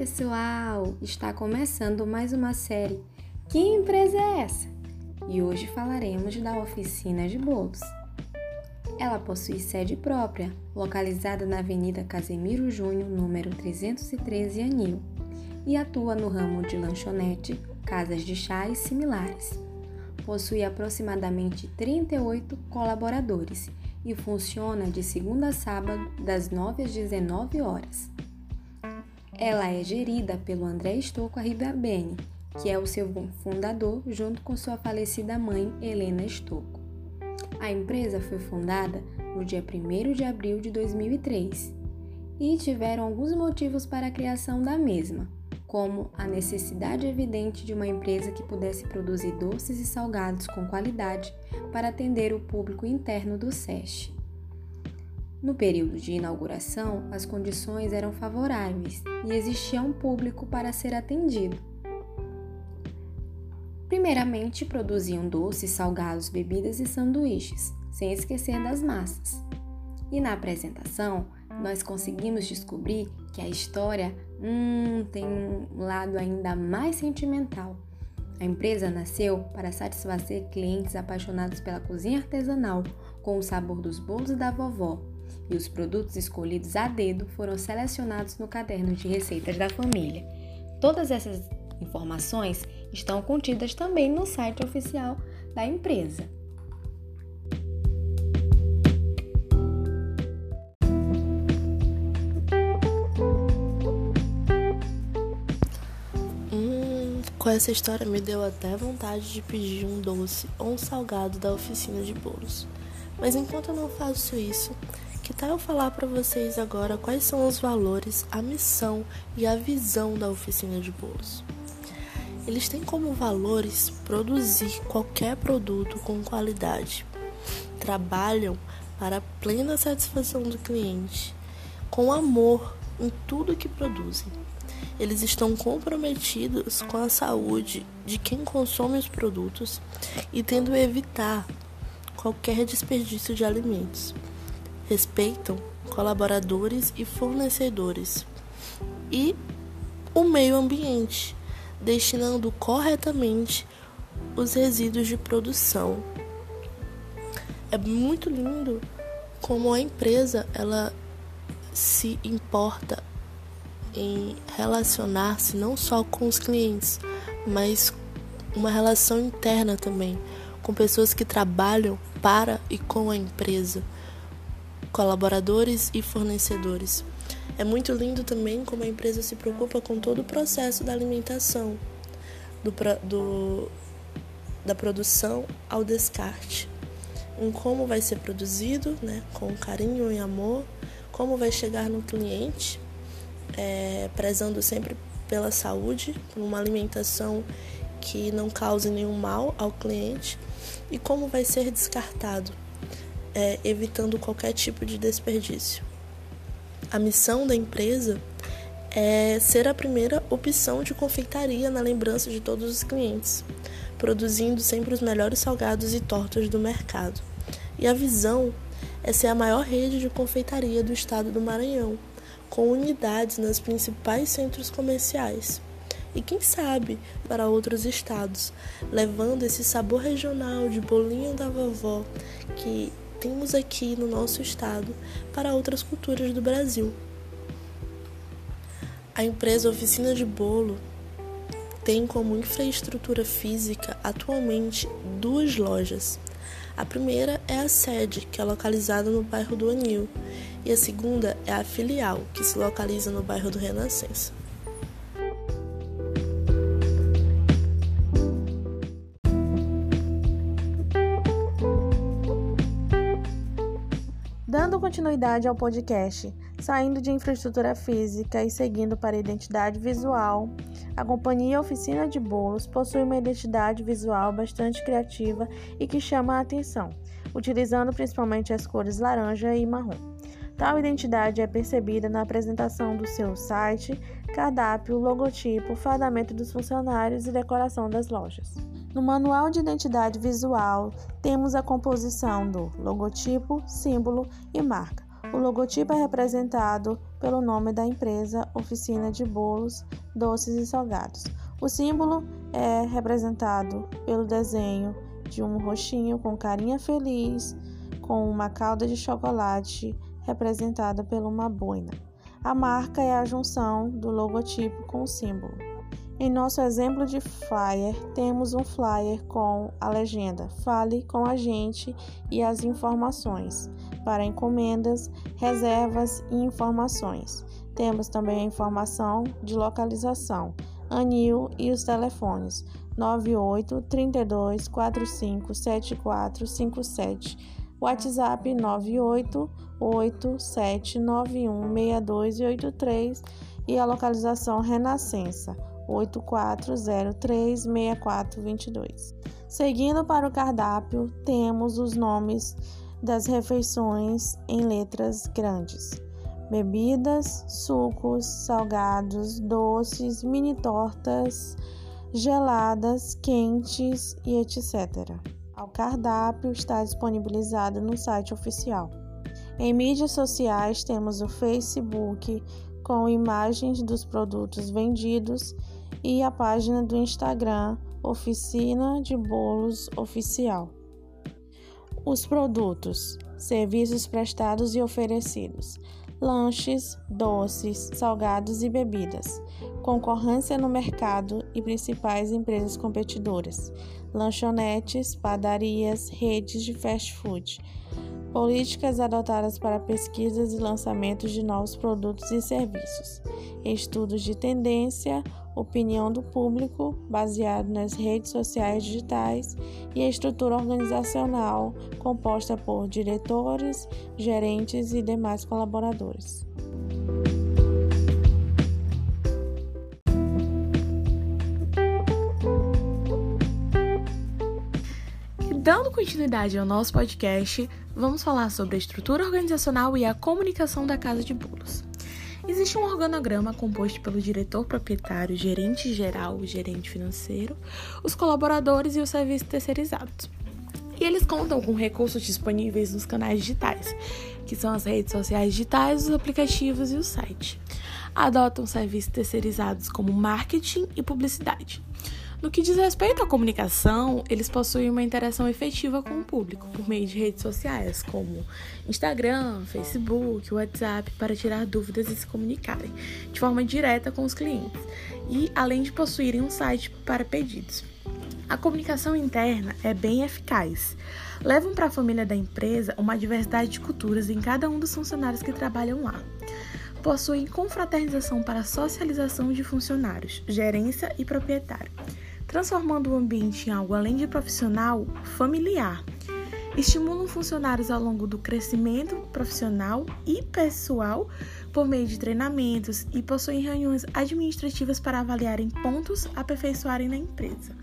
pessoal! Está começando mais uma série. Que empresa é essa? E hoje falaremos da oficina de bolos. Ela possui sede própria, localizada na Avenida Casemiro Júnior, número 313 Anil, e atua no ramo de lanchonete, casas de chá e similares. Possui aproximadamente 38 colaboradores e funciona de segunda a sábado, das 9 às 19 horas. Ela é gerida pelo André Estouco Arribabene, que é o seu fundador, junto com sua falecida mãe, Helena Estouco. A empresa foi fundada no dia 1 de abril de 2003 e tiveram alguns motivos para a criação da mesma, como a necessidade evidente de uma empresa que pudesse produzir doces e salgados com qualidade para atender o público interno do SESC. No período de inauguração, as condições eram favoráveis e existia um público para ser atendido. Primeiramente, produziam doces, salgados, bebidas e sanduíches, sem esquecer das massas. E na apresentação, nós conseguimos descobrir que a história hum, tem um lado ainda mais sentimental. A empresa nasceu para satisfazer clientes apaixonados pela cozinha artesanal, com o sabor dos bolos da vovó, e os produtos escolhidos a dedo foram selecionados no caderno de receitas da família. Todas essas informações estão contidas também no site oficial da empresa. Hum, com essa história me deu até vontade de pedir um doce ou um salgado da oficina de bolos. Mas enquanto eu não faço isso, que tal eu falar para vocês agora quais são os valores, a missão e a visão da oficina de bolos? Eles têm como valores produzir qualquer produto com qualidade. Trabalham para a plena satisfação do cliente, com amor em tudo que produzem. Eles estão comprometidos com a saúde de quem consome os produtos e tendo evitar qualquer desperdício de alimentos respeitam colaboradores e fornecedores e o meio ambiente, destinando corretamente os resíduos de produção. É muito lindo como a empresa ela se importa em relacionar-se não só com os clientes, mas uma relação interna também com pessoas que trabalham para e com a empresa colaboradores e fornecedores. É muito lindo também como a empresa se preocupa com todo o processo da alimentação, do, do, da produção ao descarte, em como vai ser produzido, né, com carinho e amor, como vai chegar no cliente, é, prezando sempre pela saúde, por uma alimentação que não cause nenhum mal ao cliente e como vai ser descartado é, evitando qualquer tipo de desperdício. A missão da empresa é ser a primeira opção de confeitaria na lembrança de todos os clientes, produzindo sempre os melhores salgados e tortas do mercado. E a visão é ser a maior rede de confeitaria do estado do Maranhão, com unidades nas principais centros comerciais. E quem sabe para outros estados, levando esse sabor regional de bolinho da vovó que temos aqui no nosso estado para outras culturas do Brasil. A empresa Oficina de Bolo tem como infraestrutura física atualmente duas lojas. A primeira é a sede, que é localizada no bairro do Anil, e a segunda é a filial, que se localiza no bairro do Renascença. Dando continuidade ao podcast, saindo de infraestrutura física e seguindo para a identidade visual, a companhia Oficina de Bolos possui uma identidade visual bastante criativa e que chama a atenção, utilizando principalmente as cores laranja e marrom. Tal identidade é percebida na apresentação do seu site, cardápio, logotipo, fardamento dos funcionários e decoração das lojas. No manual de identidade visual, temos a composição do logotipo, símbolo e marca, O logotipo é representado pelo nome da empresa Oficina de Bolos, Doces e Salgados. O símbolo é representado pelo desenho de um roxinho com carinha feliz, com uma calda de chocolate representada por uma boina. A marca é a junção do logotipo com o símbolo. Em nosso exemplo de flyer, temos um flyer com a legenda Fale com a gente e as informações para encomendas, reservas e informações. Temos também a informação de localização, anil e os telefones 98 32 45 74 57, WhatsApp 98 8791 62 e 83 e a localização Renascença 84036422. Seguindo para o cardápio, temos os nomes das refeições em letras grandes: bebidas, sucos, salgados, doces, mini tortas, geladas, quentes e etc. O cardápio está disponibilizado no site oficial. Em mídias sociais temos o Facebook com imagens dos produtos vendidos e a página do Instagram Oficina de Bolos Oficial. Os produtos, serviços prestados e oferecidos: lanches, doces, salgados e bebidas. Concorrência no mercado e principais empresas competidoras: lanchonetes, padarias, redes de fast food. Políticas adotadas para pesquisas e lançamentos de novos produtos e serviços. Estudos de tendência, opinião do público, baseado nas redes sociais digitais e a estrutura organizacional composta por diretores, gerentes e demais colaboradores. Dando continuidade ao nosso podcast, vamos falar sobre a estrutura organizacional e a comunicação da Casa de Bolos. Existe um organograma composto pelo diretor proprietário, gerente geral, gerente financeiro, os colaboradores e os serviços terceirizados. E eles contam com recursos disponíveis nos canais digitais, que são as redes sociais digitais, os aplicativos e o site. Adotam serviços terceirizados como marketing e publicidade. No que diz respeito à comunicação, eles possuem uma interação efetiva com o público por meio de redes sociais como Instagram, Facebook, WhatsApp, para tirar dúvidas e se comunicarem de forma direta com os clientes, e além de possuírem um site para pedidos. A comunicação interna é bem eficaz. Levam para a família da empresa uma diversidade de culturas em cada um dos funcionários que trabalham lá possuem confraternização para socialização de funcionários, gerência e proprietário transformando o ambiente em algo além de profissional, familiar. Estimulam funcionários ao longo do crescimento profissional e pessoal por meio de treinamentos e possuem reuniões administrativas para avaliarem pontos aperfeiçoarem na empresa.